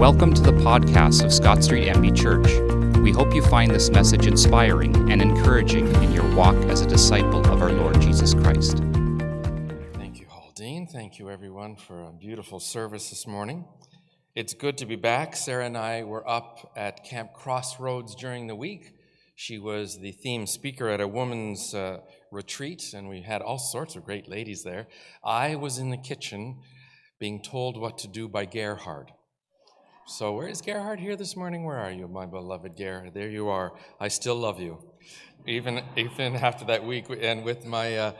Welcome to the podcast of Scott Street MB Church. We hope you find this message inspiring and encouraging in your walk as a disciple of our Lord Jesus Christ. Thank you, Haldine. Thank you, everyone, for a beautiful service this morning. It's good to be back. Sarah and I were up at Camp Crossroads during the week. She was the theme speaker at a women's uh, retreat, and we had all sorts of great ladies there. I was in the kitchen being told what to do by Gerhard. So, where is Gerhard here this morning? Where are you, my beloved Gerhard? There you are. I still love you, even even after that week, and with my uh,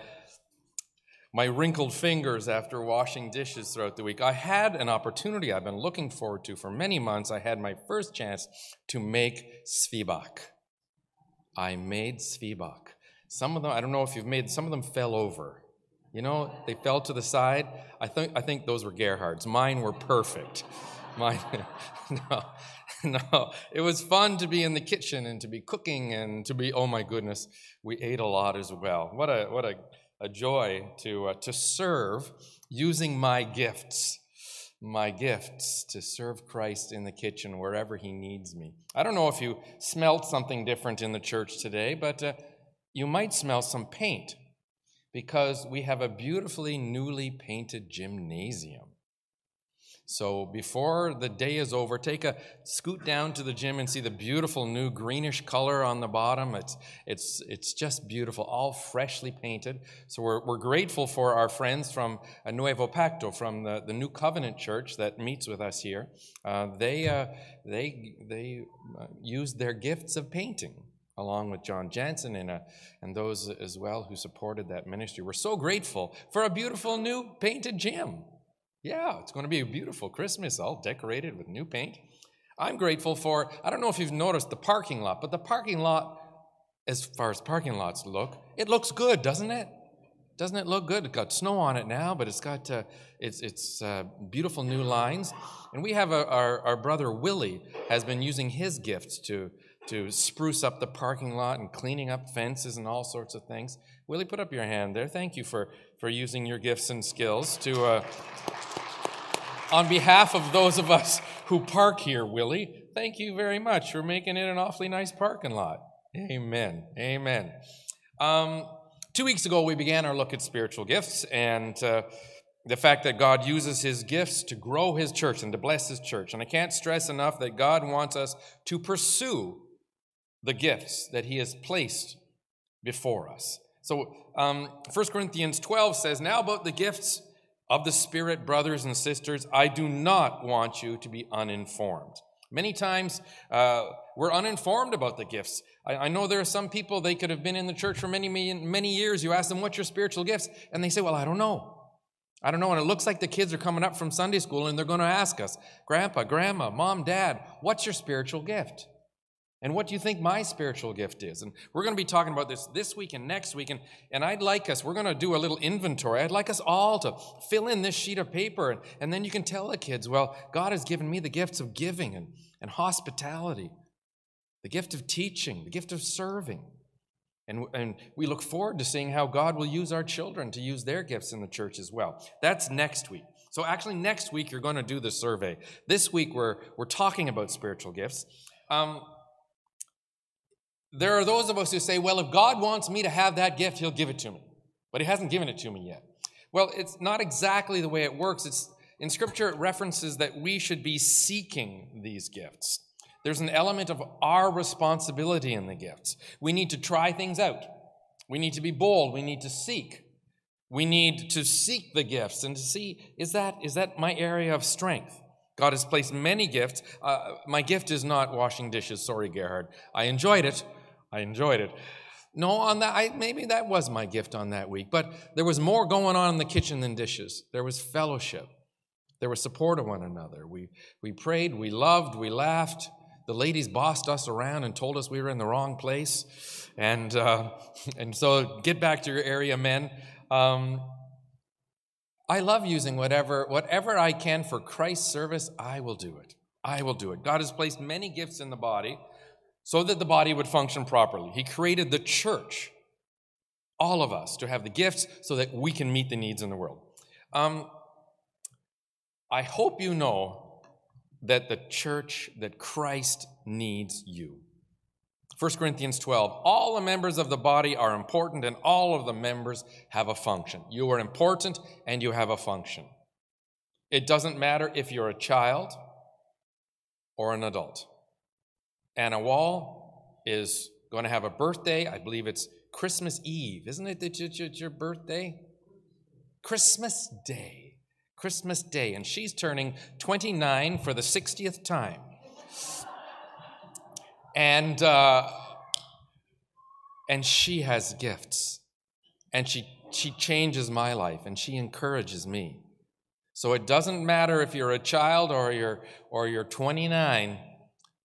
my wrinkled fingers after washing dishes throughout the week. I had an opportunity I've been looking forward to for many months. I had my first chance to make zwieback. I made zwieback. Some of them, I don't know if you've made. Some of them fell over. You know, they fell to the side. I think I think those were Gerhard's. Mine were perfect. No, no. It was fun to be in the kitchen and to be cooking and to be. Oh my goodness, we ate a lot as well. What a what a, a joy to uh, to serve using my gifts, my gifts to serve Christ in the kitchen wherever He needs me. I don't know if you smelled something different in the church today, but uh, you might smell some paint because we have a beautifully newly painted gymnasium. So before the day is over, take a scoot down to the gym and see the beautiful new greenish color on the bottom. It's, it's, it's just beautiful, all freshly painted. So we're, we're grateful for our friends from Nuevo Pacto, from the, the New Covenant Church that meets with us here. Uh, they, uh, they, they uh, used their gifts of painting along with John Jansen and, uh, and those as well who supported that ministry. We're so grateful for a beautiful new painted gym. Yeah, it's going to be a beautiful Christmas, all decorated with new paint. I'm grateful for, I don't know if you've noticed the parking lot, but the parking lot, as far as parking lots look, it looks good, doesn't it? Doesn't it look good? It's got snow on it now, but it's got uh, it's, it's uh, beautiful new lines. And we have a, our, our brother Willie has been using his gifts to, to spruce up the parking lot and cleaning up fences and all sorts of things. Willie, put up your hand there. Thank you for, for using your gifts and skills to. Uh, on behalf of those of us who park here, Willie, thank you very much for making it an awfully nice parking lot. Amen. Amen. Um, two weeks ago, we began our look at spiritual gifts and uh, the fact that God uses his gifts to grow his church and to bless his church. And I can't stress enough that God wants us to pursue the gifts that he has placed before us. So, um, 1 Corinthians 12 says, Now about the gifts of the Spirit, brothers and sisters, I do not want you to be uninformed. Many times uh, we're uninformed about the gifts. I, I, know there are some people, they could have been in the church for many, many, many years. You ask them, What's your spiritual gifts? And they say, Well, I don't know. I don't know. And it looks like the kids are coming up from Sunday school and they're going to ask us, Grandpa, Grandma, Mom, Dad, what's your spiritual gift? And what do you think my spiritual gift is? And we're going to be talking about this this week and next week. And, and I'd like us, we're going to do a little inventory. I'd like us all to fill in this sheet of paper. And, and then you can tell the kids, well, God has given me the gifts of giving and, and hospitality, the gift of teaching, the gift of serving. And, and we look forward to seeing how God will use our children to use their gifts in the church as well. That's next week. So, actually, next week you're going to do the survey. This week we're, we're talking about spiritual gifts. Um, there are those of us who say, well, if God wants me to have that gift, he'll give it to me. But he hasn't given it to me yet. Well, it's not exactly the way it works. It's in scripture it references that we should be seeking these gifts. There's an element of our responsibility in the gifts. We need to try things out. We need to be bold. We need to seek. We need to seek the gifts and to see is that is that my area of strength? God has placed many gifts. Uh, my gift is not washing dishes. Sorry, Gerhard. I enjoyed it, I enjoyed it. No, on that, I, maybe that was my gift on that week. But there was more going on in the kitchen than dishes. There was fellowship. There was support of one another. We, we prayed, we loved, we laughed. The ladies bossed us around and told us we were in the wrong place. And, uh, and so get back to your area, men. Um, I love using whatever, whatever I can for Christ's service, I will do it. I will do it. God has placed many gifts in the body so that the body would function properly. He created the church, all of us, to have the gifts so that we can meet the needs in the world. Um, I hope you know that the church, that Christ needs you. 1 Corinthians 12, all the members of the body are important and all of the members have a function. You are important and you have a function. It doesn't matter if you're a child or an adult. Anna Wall is going to have a birthday. I believe it's Christmas Eve. Isn't it that it's your birthday? Christmas Day. Christmas Day. And she's turning 29 for the 60th time. And, uh, and she has gifts. And she, she changes my life and she encourages me. So it doesn't matter if you're a child or you're, or you're 29,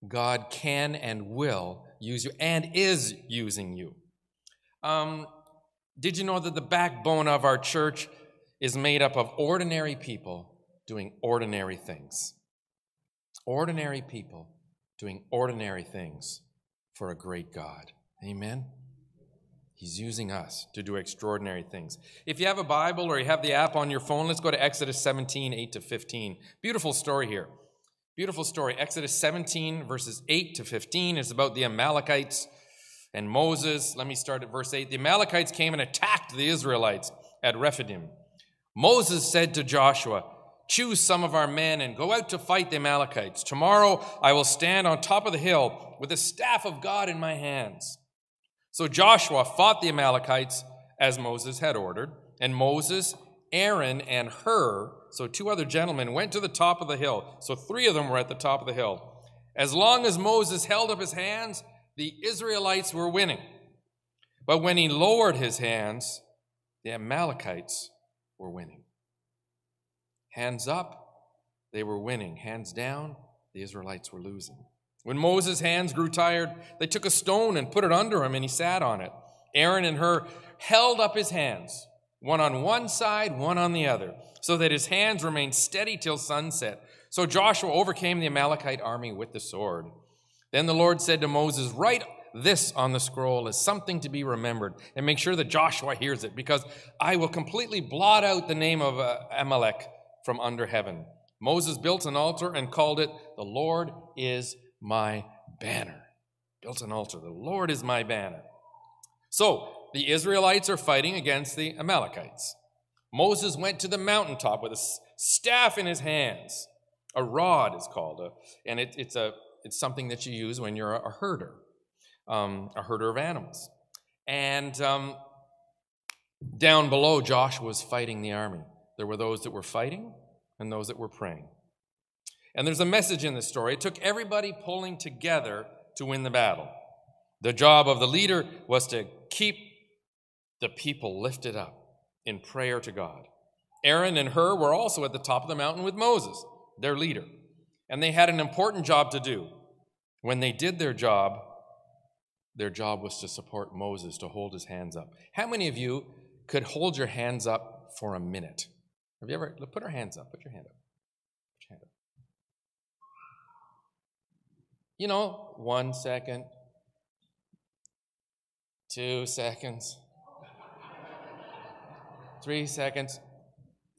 God can and will use you and is using you. Um, did you know that the backbone of our church is made up of ordinary people doing ordinary things? Ordinary people doing ordinary things for a great God. Amen? He's using us to do extraordinary things. If you have a Bible or you have the app on your phone, let's go to Exodus 17, 8 to 15. Beautiful story here. Beautiful story. Exodus 17, verses 8 to 15 is about the Amalekites and Moses. Let me start at verse 8. The Amalekites came and attacked the Israelites at Rephidim. Moses said to Joshua, Choose some of our men and go out to fight the Amalekites. Tomorrow I will stand on top of the hill with the staff of God in my hands. So Joshua fought the Amalekites as Moses had ordered, and Moses, Aaron, and Hur, so two other gentlemen, went to the top of the hill. So three of them were at the top of the hill. As long as Moses held up his hands, the Israelites were winning. But when he lowered his hands, the Amalekites were winning. Hands up, they were winning. Hands down, the Israelites were losing. When Moses' hands grew tired, they took a stone and put it under him, and he sat on it. Aaron and Hur held up his hands, one on one side, one on the other, so that his hands remained steady till sunset. So Joshua overcame the Amalekite army with the sword. Then the Lord said to Moses, Write this on the scroll as something to be remembered, and make sure that Joshua hears it, because I will completely blot out the name of uh, Amalek from under heaven. Moses built an altar and called it, The Lord is my banner. Built an altar, The Lord is my banner. So, the Israelites are fighting against the Amalekites. Moses went to the mountaintop with a staff in his hands. A rod is called, a, and it, it's, a, it's something that you use when you're a, a herder, um, a herder of animals. And um, down below, Joshua was fighting the army. There were those that were fighting and those that were praying. And there's a message in this story. It took everybody pulling together to win the battle. The job of the leader was to keep the people lifted up in prayer to God. Aaron and Hur were also at the top of the mountain with Moses, their leader. And they had an important job to do. When they did their job, their job was to support Moses, to hold his hands up. How many of you could hold your hands up for a minute? Have you ever put our hands up? Put your hand up. Put your hand up. You know, one second, two seconds, three seconds.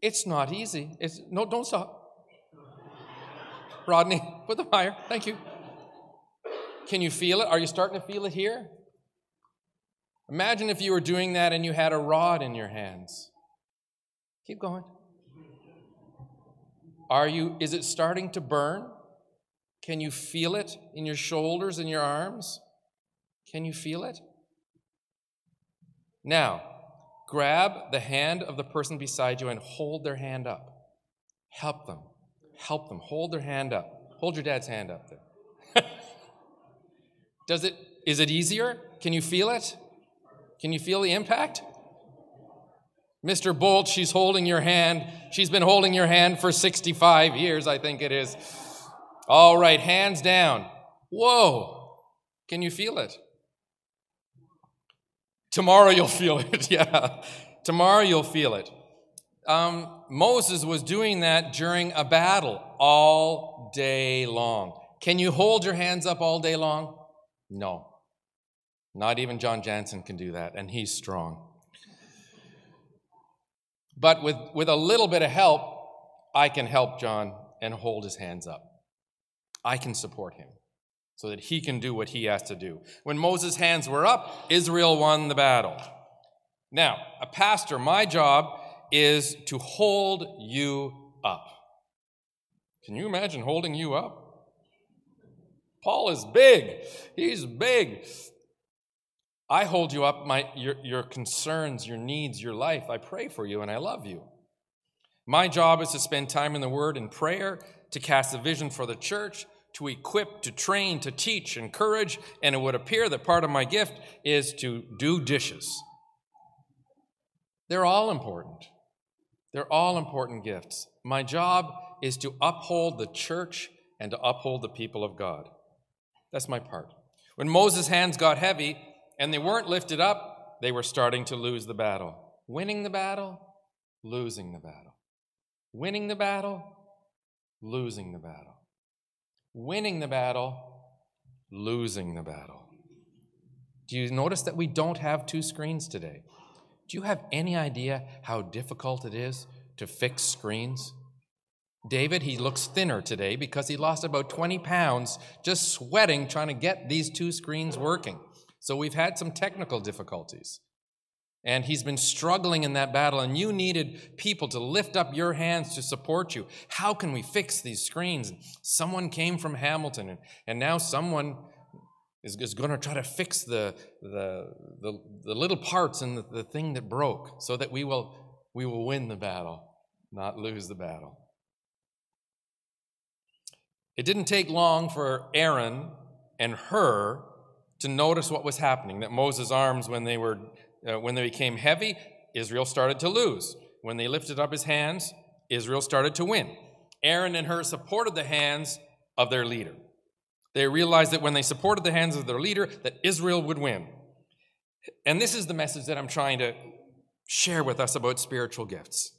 It's not easy. It's no, don't stop. Rodney, put them higher. Thank you. Can you feel it? Are you starting to feel it here? Imagine if you were doing that and you had a rod in your hands. Keep going. Are you, is it starting to burn? Can you feel it in your shoulders and your arms? Can you feel it? Now, grab the hand of the person beside you and hold their hand up. Help them. Help them. Hold their hand up. Hold your dad's hand up there. Does it is it easier? Can you feel it? Can you feel the impact? Mr. Bolt, she's holding your hand. She's been holding your hand for 65 years, I think it is. All right, hands down. Whoa. Can you feel it? Tomorrow you'll feel it. yeah. Tomorrow you'll feel it. Um, Moses was doing that during a battle all day long. Can you hold your hands up all day long? No. Not even John Jansen can do that, and he's strong. But with, with a little bit of help, I can help John and hold his hands up. I can support him so that he can do what he has to do. When Moses' hands were up, Israel won the battle. Now, a pastor, my job is to hold you up. Can you imagine holding you up? Paul is big. He's big. I hold you up, my, your, your concerns, your needs, your life. I pray for you and I love you. My job is to spend time in the Word and prayer, to cast a vision for the church, to equip, to train, to teach, encourage, and it would appear that part of my gift is to do dishes. They're all important. They're all important gifts. My job is to uphold the church and to uphold the people of God. That's my part. When Moses' hands got heavy and they weren't lifted up, they were starting to lose the battle. Winning the battle, losing the battle. Winning the battle, losing the battle. Winning the battle, losing the battle. Do you notice that we don't have two screens today? Do you have any idea how difficult it is to fix screens? David, he looks thinner today because he lost about 20 pounds just sweating trying to get these two screens working. So we've had some technical difficulties. And he's been struggling in that battle, and you needed people to lift up your hands to support you. How can we fix these screens? And someone came from Hamilton, and, and now someone is, is going to try to fix the, the, the, the little parts and the, the thing that broke so that we will, we will win the battle, not lose the battle. It didn't take long for Aaron and Hur to notice what was happening that Moses' arms, when they, were, uh, when they became heavy, Israel started to lose. When they lifted up his hands, Israel started to win. Aaron and Hur supported the hands of their leader. They realized that when they supported the hands of their leader, that Israel would win. And this is the message that I'm trying to share with us about spiritual gifts.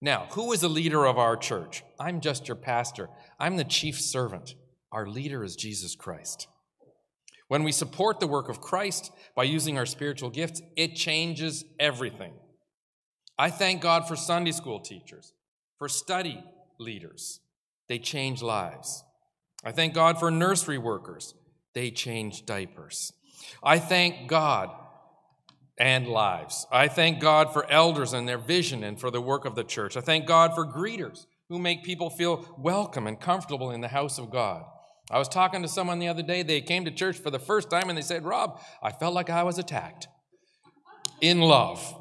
Now, who is the leader of our church? I'm just your pastor. I'm the chief servant. Our leader is Jesus Christ. When we support the work of Christ by using our spiritual gifts, it changes everything. I thank God for Sunday school teachers, for study leaders. They change lives. I thank God for nursery workers. They change diapers. I thank God and lives. I thank God for elders and their vision and for the work of the church. I thank God for greeters who make people feel welcome and comfortable in the house of God. I was talking to someone the other day. They came to church for the first time and they said, Rob, I felt like I was attacked in love.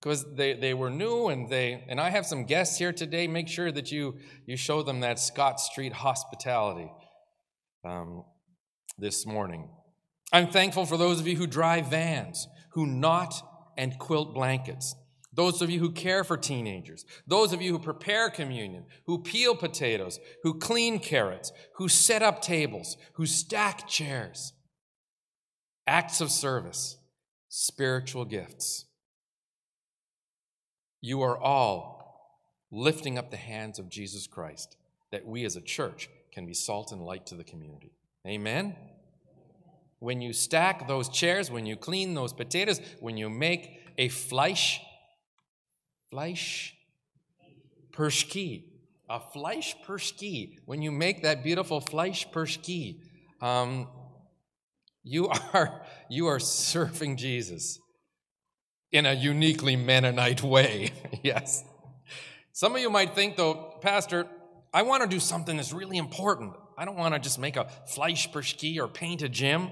Because they, they were new and they and I have some guests here today. Make sure that you you show them that Scott Street hospitality um, this morning. I'm thankful for those of you who drive vans, who knot and quilt blankets, those of you who care for teenagers, those of you who prepare communion, who peel potatoes, who clean carrots, who set up tables, who stack chairs. Acts of service, spiritual gifts. You are all lifting up the hands of Jesus Christ that we as a church can be salt and light to the community. Amen? when you stack those chairs, when you clean those potatoes, when you make a fleisch, fleisch a fleisch perschki, when you make that beautiful fleisch perschki, um, you are you are serving Jesus in a uniquely Mennonite way. yes. Some of you might think, though, Pastor, I want to do something that's really important. I don't want to just make a fleisch perschki or paint a gym.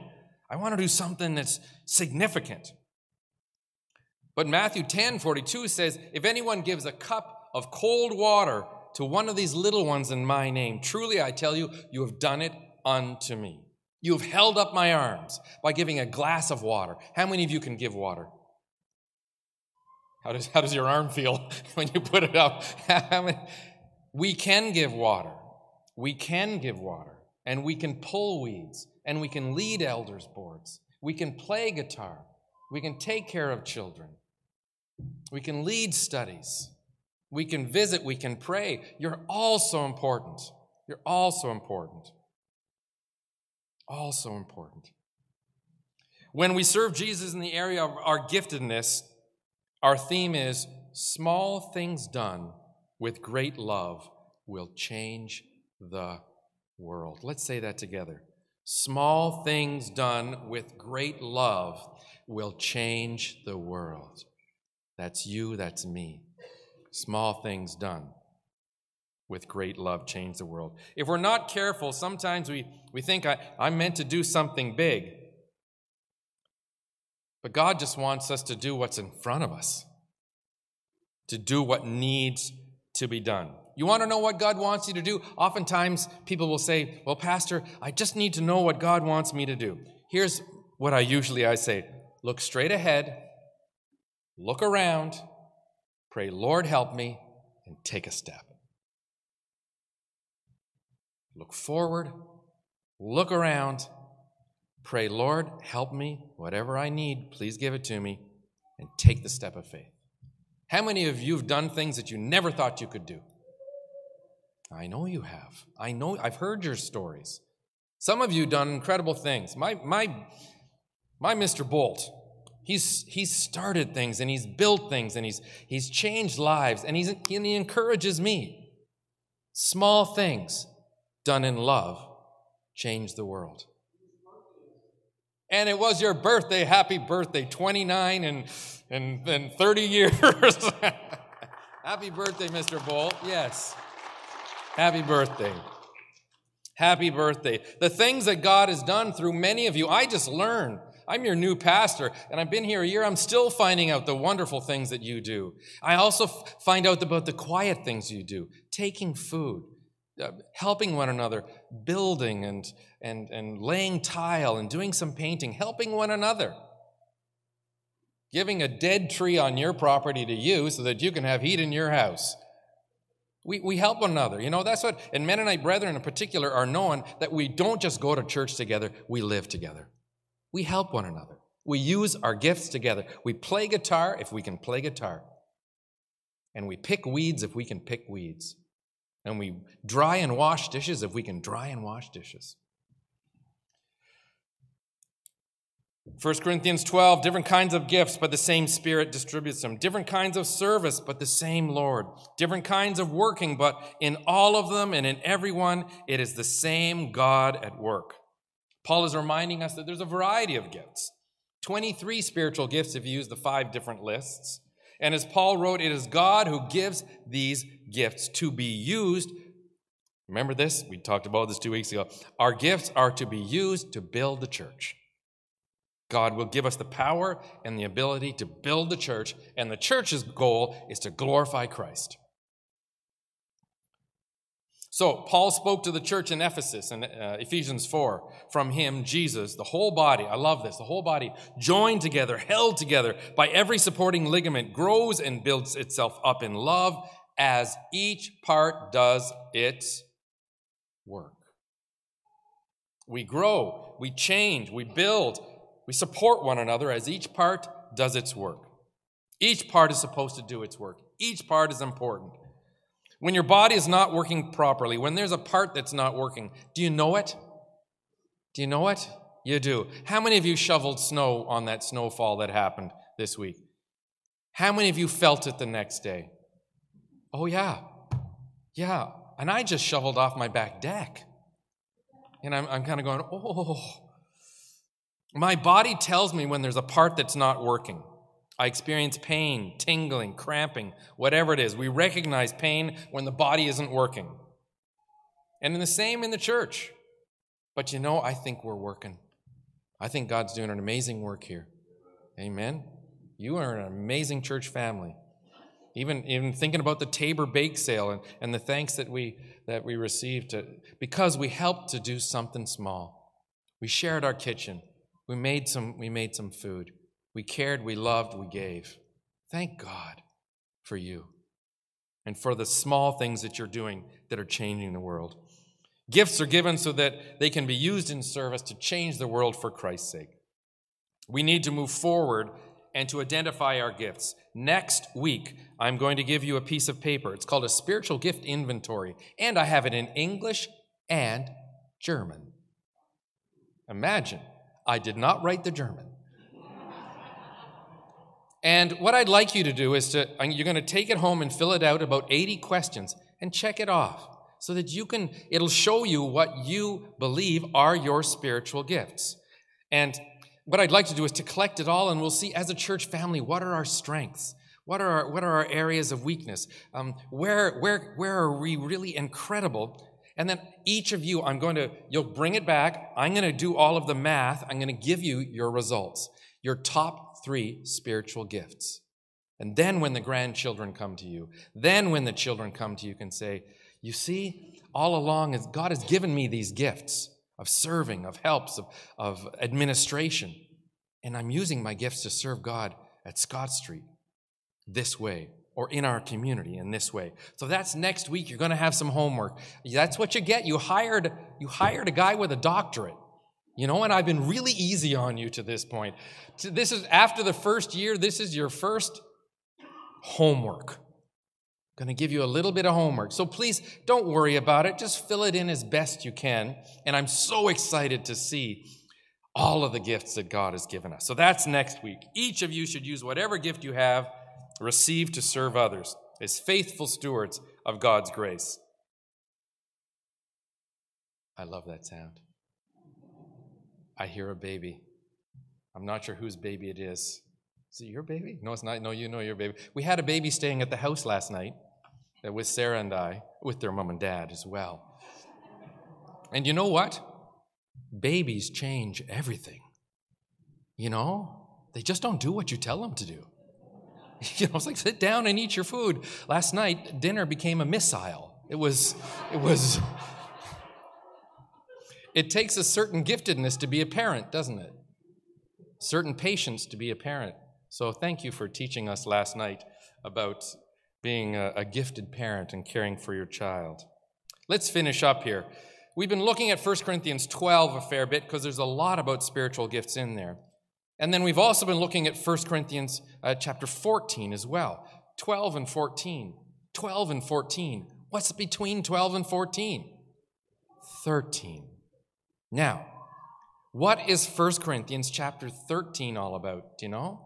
I want to do something that's significant. But Matthew 10 42 says, If anyone gives a cup of cold water to one of these little ones in my name, truly I tell you, you have done it unto me. You have held up my arms by giving a glass of water. How many of you can give water? How does, how does your arm feel when you put it up? we can give water. We can give water. And we can pull weeds and we can lead elders' boards. We can play guitar. We can take care of children. We can lead studies. We can visit. We can pray. You're all so important. You're all so important. All so important. When we serve Jesus in the area of our giftedness, our theme is small things done with great love will change the world. Let's say that together. Small things done with great love will change the world. That's you, that's me. Small things done with great love change the world. If we're not careful, sometimes we, we think I, I'm meant to do something big. But God just wants us to do what's in front of us, to do what needs to be done. You want to know what God wants you to do? Oftentimes, people will say, Well, Pastor, I just need to know what God wants me to do. Here's what I usually I say look straight ahead, look around, pray, Lord, help me, and take a step. Look forward, look around, pray, Lord, help me, whatever I need, please give it to me, and take the step of faith. How many of you have done things that you never thought you could do? I know you have. I know I've heard your stories. Some of you done incredible things. My my my Mr. Bolt, he's he's started things and he's built things and he's he's changed lives and he's and he encourages me. Small things done in love change the world. And it was your birthday. Happy birthday. 29 and, and, and 30 years. Happy birthday, Mr. Bolt. Yes. Happy birthday. Happy birthday. The things that God has done through many of you, I just learned. I'm your new pastor, and I've been here a year. I'm still finding out the wonderful things that you do. I also f- find out about the quiet things you do taking food, uh, helping one another, building and, and, and laying tile and doing some painting, helping one another. Giving a dead tree on your property to you so that you can have heat in your house. We, we help one another. You know, that's what, and Mennonite brethren in particular are known that we don't just go to church together, we live together. We help one another. We use our gifts together. We play guitar if we can play guitar. And we pick weeds if we can pick weeds. And we dry and wash dishes if we can dry and wash dishes. 1 Corinthians 12, different kinds of gifts, but the same Spirit distributes them. Different kinds of service, but the same Lord. Different kinds of working, but in all of them and in everyone, it is the same God at work. Paul is reminding us that there's a variety of gifts 23 spiritual gifts if you use the five different lists. And as Paul wrote, it is God who gives these gifts to be used. Remember this? We talked about this two weeks ago. Our gifts are to be used to build the church. God will give us the power and the ability to build the church, and the church's goal is to glorify Christ. So, Paul spoke to the church in Ephesus in uh, Ephesians 4. From him, Jesus, the whole body, I love this, the whole body, joined together, held together by every supporting ligament, grows and builds itself up in love as each part does its work. We grow, we change, we build, we support one another as each part does its work. Each part is supposed to do its work. Each part is important. When your body is not working properly, when there's a part that's not working, do you know it? Do you know it? You do. How many of you shoveled snow on that snowfall that happened this week? How many of you felt it the next day? Oh, yeah. Yeah. And I just shoveled off my back deck. And I'm, I'm kind of going, oh, my body tells me when there's a part that's not working. I experience pain, tingling, cramping, whatever it is. We recognize pain when the body isn't working. And in the same in the church. But you know, I think we're working. I think God's doing an amazing work here. Amen. You are an amazing church family. Even, even thinking about the Tabor bake sale and, and the thanks that we that we received to, because we helped to do something small. We shared our kitchen. We made some, we made some food. We cared, we loved, we gave. Thank God for you and for the small things that you're doing that are changing the world. Gifts are given so that they can be used in service to change the world for Christ's sake. We need to move forward and to identify our gifts. Next week, I'm going to give you a piece of paper. It's called a spiritual gift inventory, and I have it in English and German. Imagine I did not write the German. And what I'd like you to do is to, you're going to take it home and fill it out about 80 questions and check it off. so that you can, it'll show you what you believe are your spiritual gifts. And what I'd like to do is to collect it all, and we'll see as a church family what are our strengths? What are our, what are our areas of weakness? Um, where, where, where are we really incredible? And then each of you, I'm going to, you'll bring it back. I'm going to do all of the math. I'm going to give you your results, your top three spiritual gifts. And then when the grandchildren come to you, then when the children come to you, you can say, You see, all along, God has given me these gifts of serving, of helps, of, of administration. And I'm using my gifts to serve God at Scott Street this way or in our community in this way. So that's next week. You're going to have some homework. That's what you get. You hired, you hired a guy with a doctorate. You know, and I've been really easy on you to this point. This is after the first year, this is your first homework. I'm going to give you a little bit of homework. So please don't worry about it. Just fill it in as best you can. And I'm so excited to see all of the gifts that God has given us. So that's next week. Each of you should use whatever gift you have received to serve others as faithful stewards of God's grace. I love that sound. I hear a baby. I'm not sure whose baby it is. Is it your baby? No, it's not. No, you know your baby. We had a baby staying at the house last night that with Sarah and I, with their mom and dad as well. And you know what? Babies change everything. You know, they just don't do what you tell them to do. You know, it's like sit down and eat your food. Last night, dinner became a missile. It was, it was. It takes a certain giftedness to be a parent, doesn't it? Certain patience to be a parent. So thank you for teaching us last night about being a, a gifted parent and caring for your child. Let's finish up here. We've been looking at 1 Corinthians 12 a fair bit because there's a lot about spiritual gifts in there. And then we've also been looking at 1 Corinthians uh, chapter 14 as well 12 and 14. 12 and 14. What's between 12 and 14? 13. Now, what is 1 Corinthians chapter 13 all about? Do you know?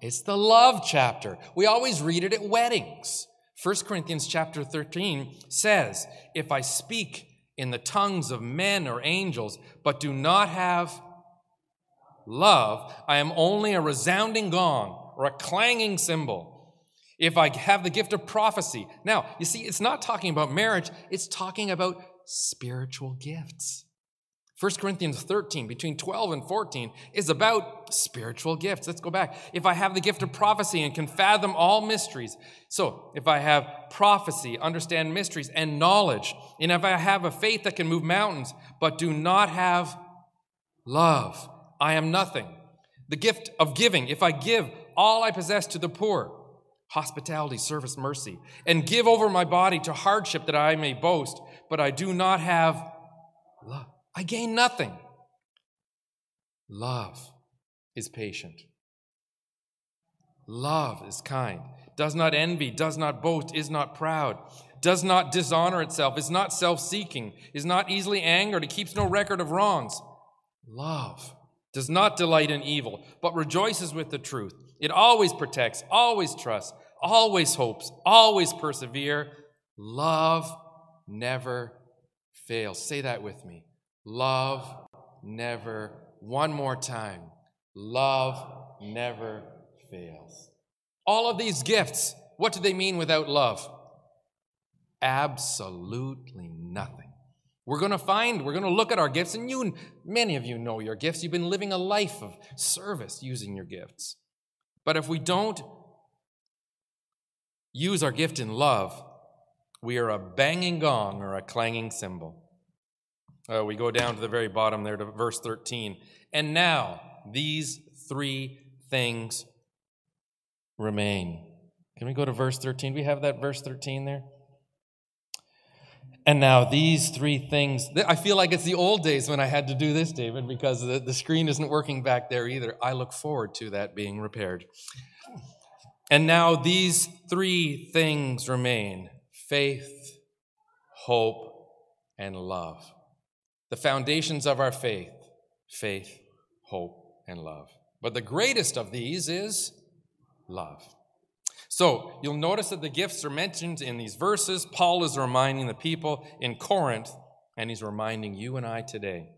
It's the love chapter. We always read it at weddings. 1 Corinthians chapter 13 says, If I speak in the tongues of men or angels, but do not have love, I am only a resounding gong or a clanging cymbal. If I have the gift of prophecy. Now, you see, it's not talking about marriage, it's talking about spiritual gifts. 1 Corinthians 13, between 12 and 14, is about spiritual gifts. Let's go back. If I have the gift of prophecy and can fathom all mysteries, so if I have prophecy, understand mysteries, and knowledge, and if I have a faith that can move mountains, but do not have love, I am nothing. The gift of giving, if I give all I possess to the poor, hospitality, service, mercy, and give over my body to hardship that I may boast, but I do not have love, I gain nothing. Love is patient. Love is kind, does not envy, does not boast, is not proud, does not dishonor itself, is not self seeking, is not easily angered, it keeps no record of wrongs. Love does not delight in evil, but rejoices with the truth. It always protects, always trusts, always hopes, always persevere. Love never fails. Say that with me. Love never, one more time. Love never fails. All of these gifts, what do they mean without love? Absolutely nothing. We're going to find, we're going to look at our gifts, and you, many of you know your gifts. You've been living a life of service using your gifts. But if we don't use our gift in love, we are a banging gong or a clanging cymbal. Uh, we go down to the very bottom there to verse 13. And now these three things remain. Can we go to verse 13? Do we have that verse 13 there? And now these three things, I feel like it's the old days when I had to do this, David, because the, the screen isn't working back there either. I look forward to that being repaired. And now these three things remain faith, hope, and love. The foundations of our faith faith, hope, and love. But the greatest of these is love. So you'll notice that the gifts are mentioned in these verses. Paul is reminding the people in Corinth, and he's reminding you and I today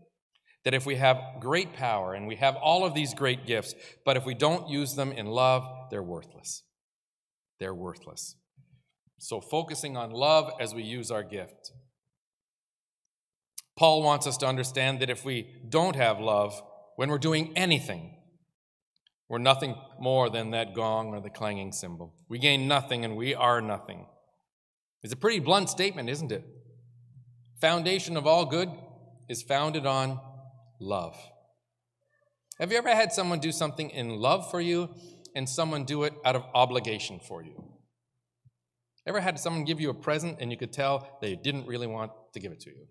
that if we have great power and we have all of these great gifts, but if we don't use them in love, they're worthless. They're worthless. So, focusing on love as we use our gift. Paul wants us to understand that if we don't have love, when we're doing anything, we're nothing more than that gong or the clanging cymbal. We gain nothing and we are nothing. It's a pretty blunt statement, isn't it? Foundation of all good is founded on love. Have you ever had someone do something in love for you and someone do it out of obligation for you? Ever had someone give you a present and you could tell they didn't really want to give it to you?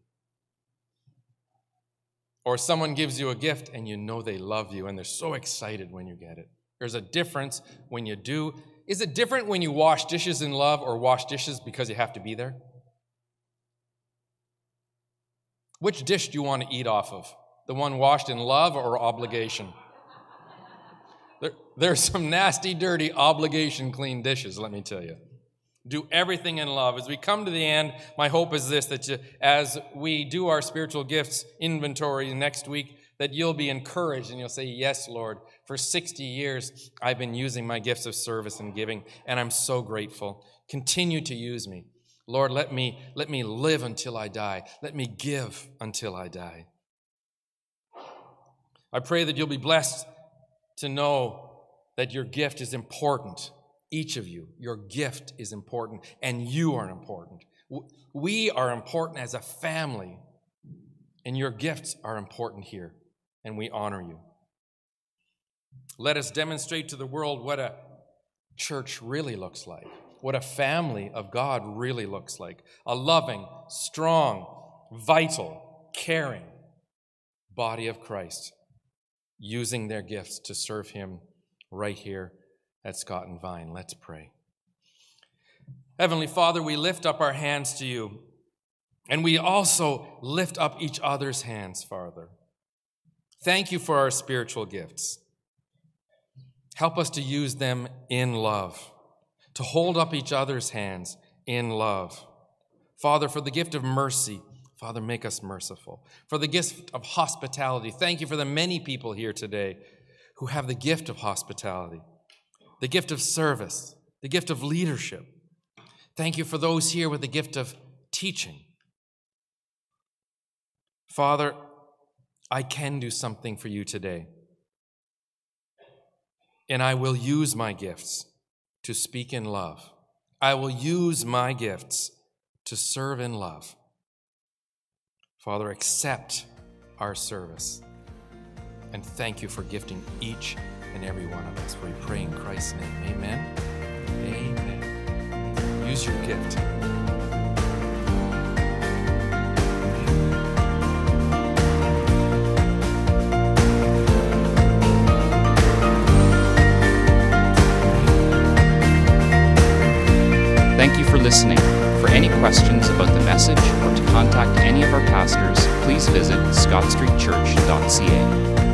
Or someone gives you a gift and you know they love you and they're so excited when you get it. There's a difference when you do. Is it different when you wash dishes in love or wash dishes because you have to be there? Which dish do you want to eat off of? The one washed in love or obligation? There, there's some nasty, dirty, obligation clean dishes, let me tell you. Do everything in love. As we come to the end, my hope is this that you, as we do our spiritual gifts inventory next week, that you'll be encouraged and you'll say, Yes, Lord, for 60 years I've been using my gifts of service and giving, and I'm so grateful. Continue to use me. Lord, let me, let me live until I die. Let me give until I die. I pray that you'll be blessed to know that your gift is important each of you. Your gift is important, and you are important. We are important as a family, and your gifts are important here, and we honor you. Let us demonstrate to the world what a church really looks like, what a family of God really looks like a loving, strong, vital, caring body of Christ, using their gifts to serve Him right here at Scott and Vine. Let's pray. Heavenly Father, we lift up our hands to you, and we also lift up each other's hands, Father. Thank you for our spiritual gifts. Help us to use them in love, to hold up each other's hands in love. Father, for the gift of mercy, Father, make us merciful. For the gift of hospitality, thank you for the many people here today who have the gift of hospitality the gift of service, the gift of leadership. Thank you for those here with the gift of teaching. Father, I can do something for you today. And I will use my gifts to speak in love. I will use my gifts to serve in love. Father, accept our service. And thank you for gifting each and every one of us. We pray Christ's name. Amen. Amen. Use your gift. Thank you for listening. For any questions about the message or to contact any of our pastors, please visit scottstreetchurch.ca.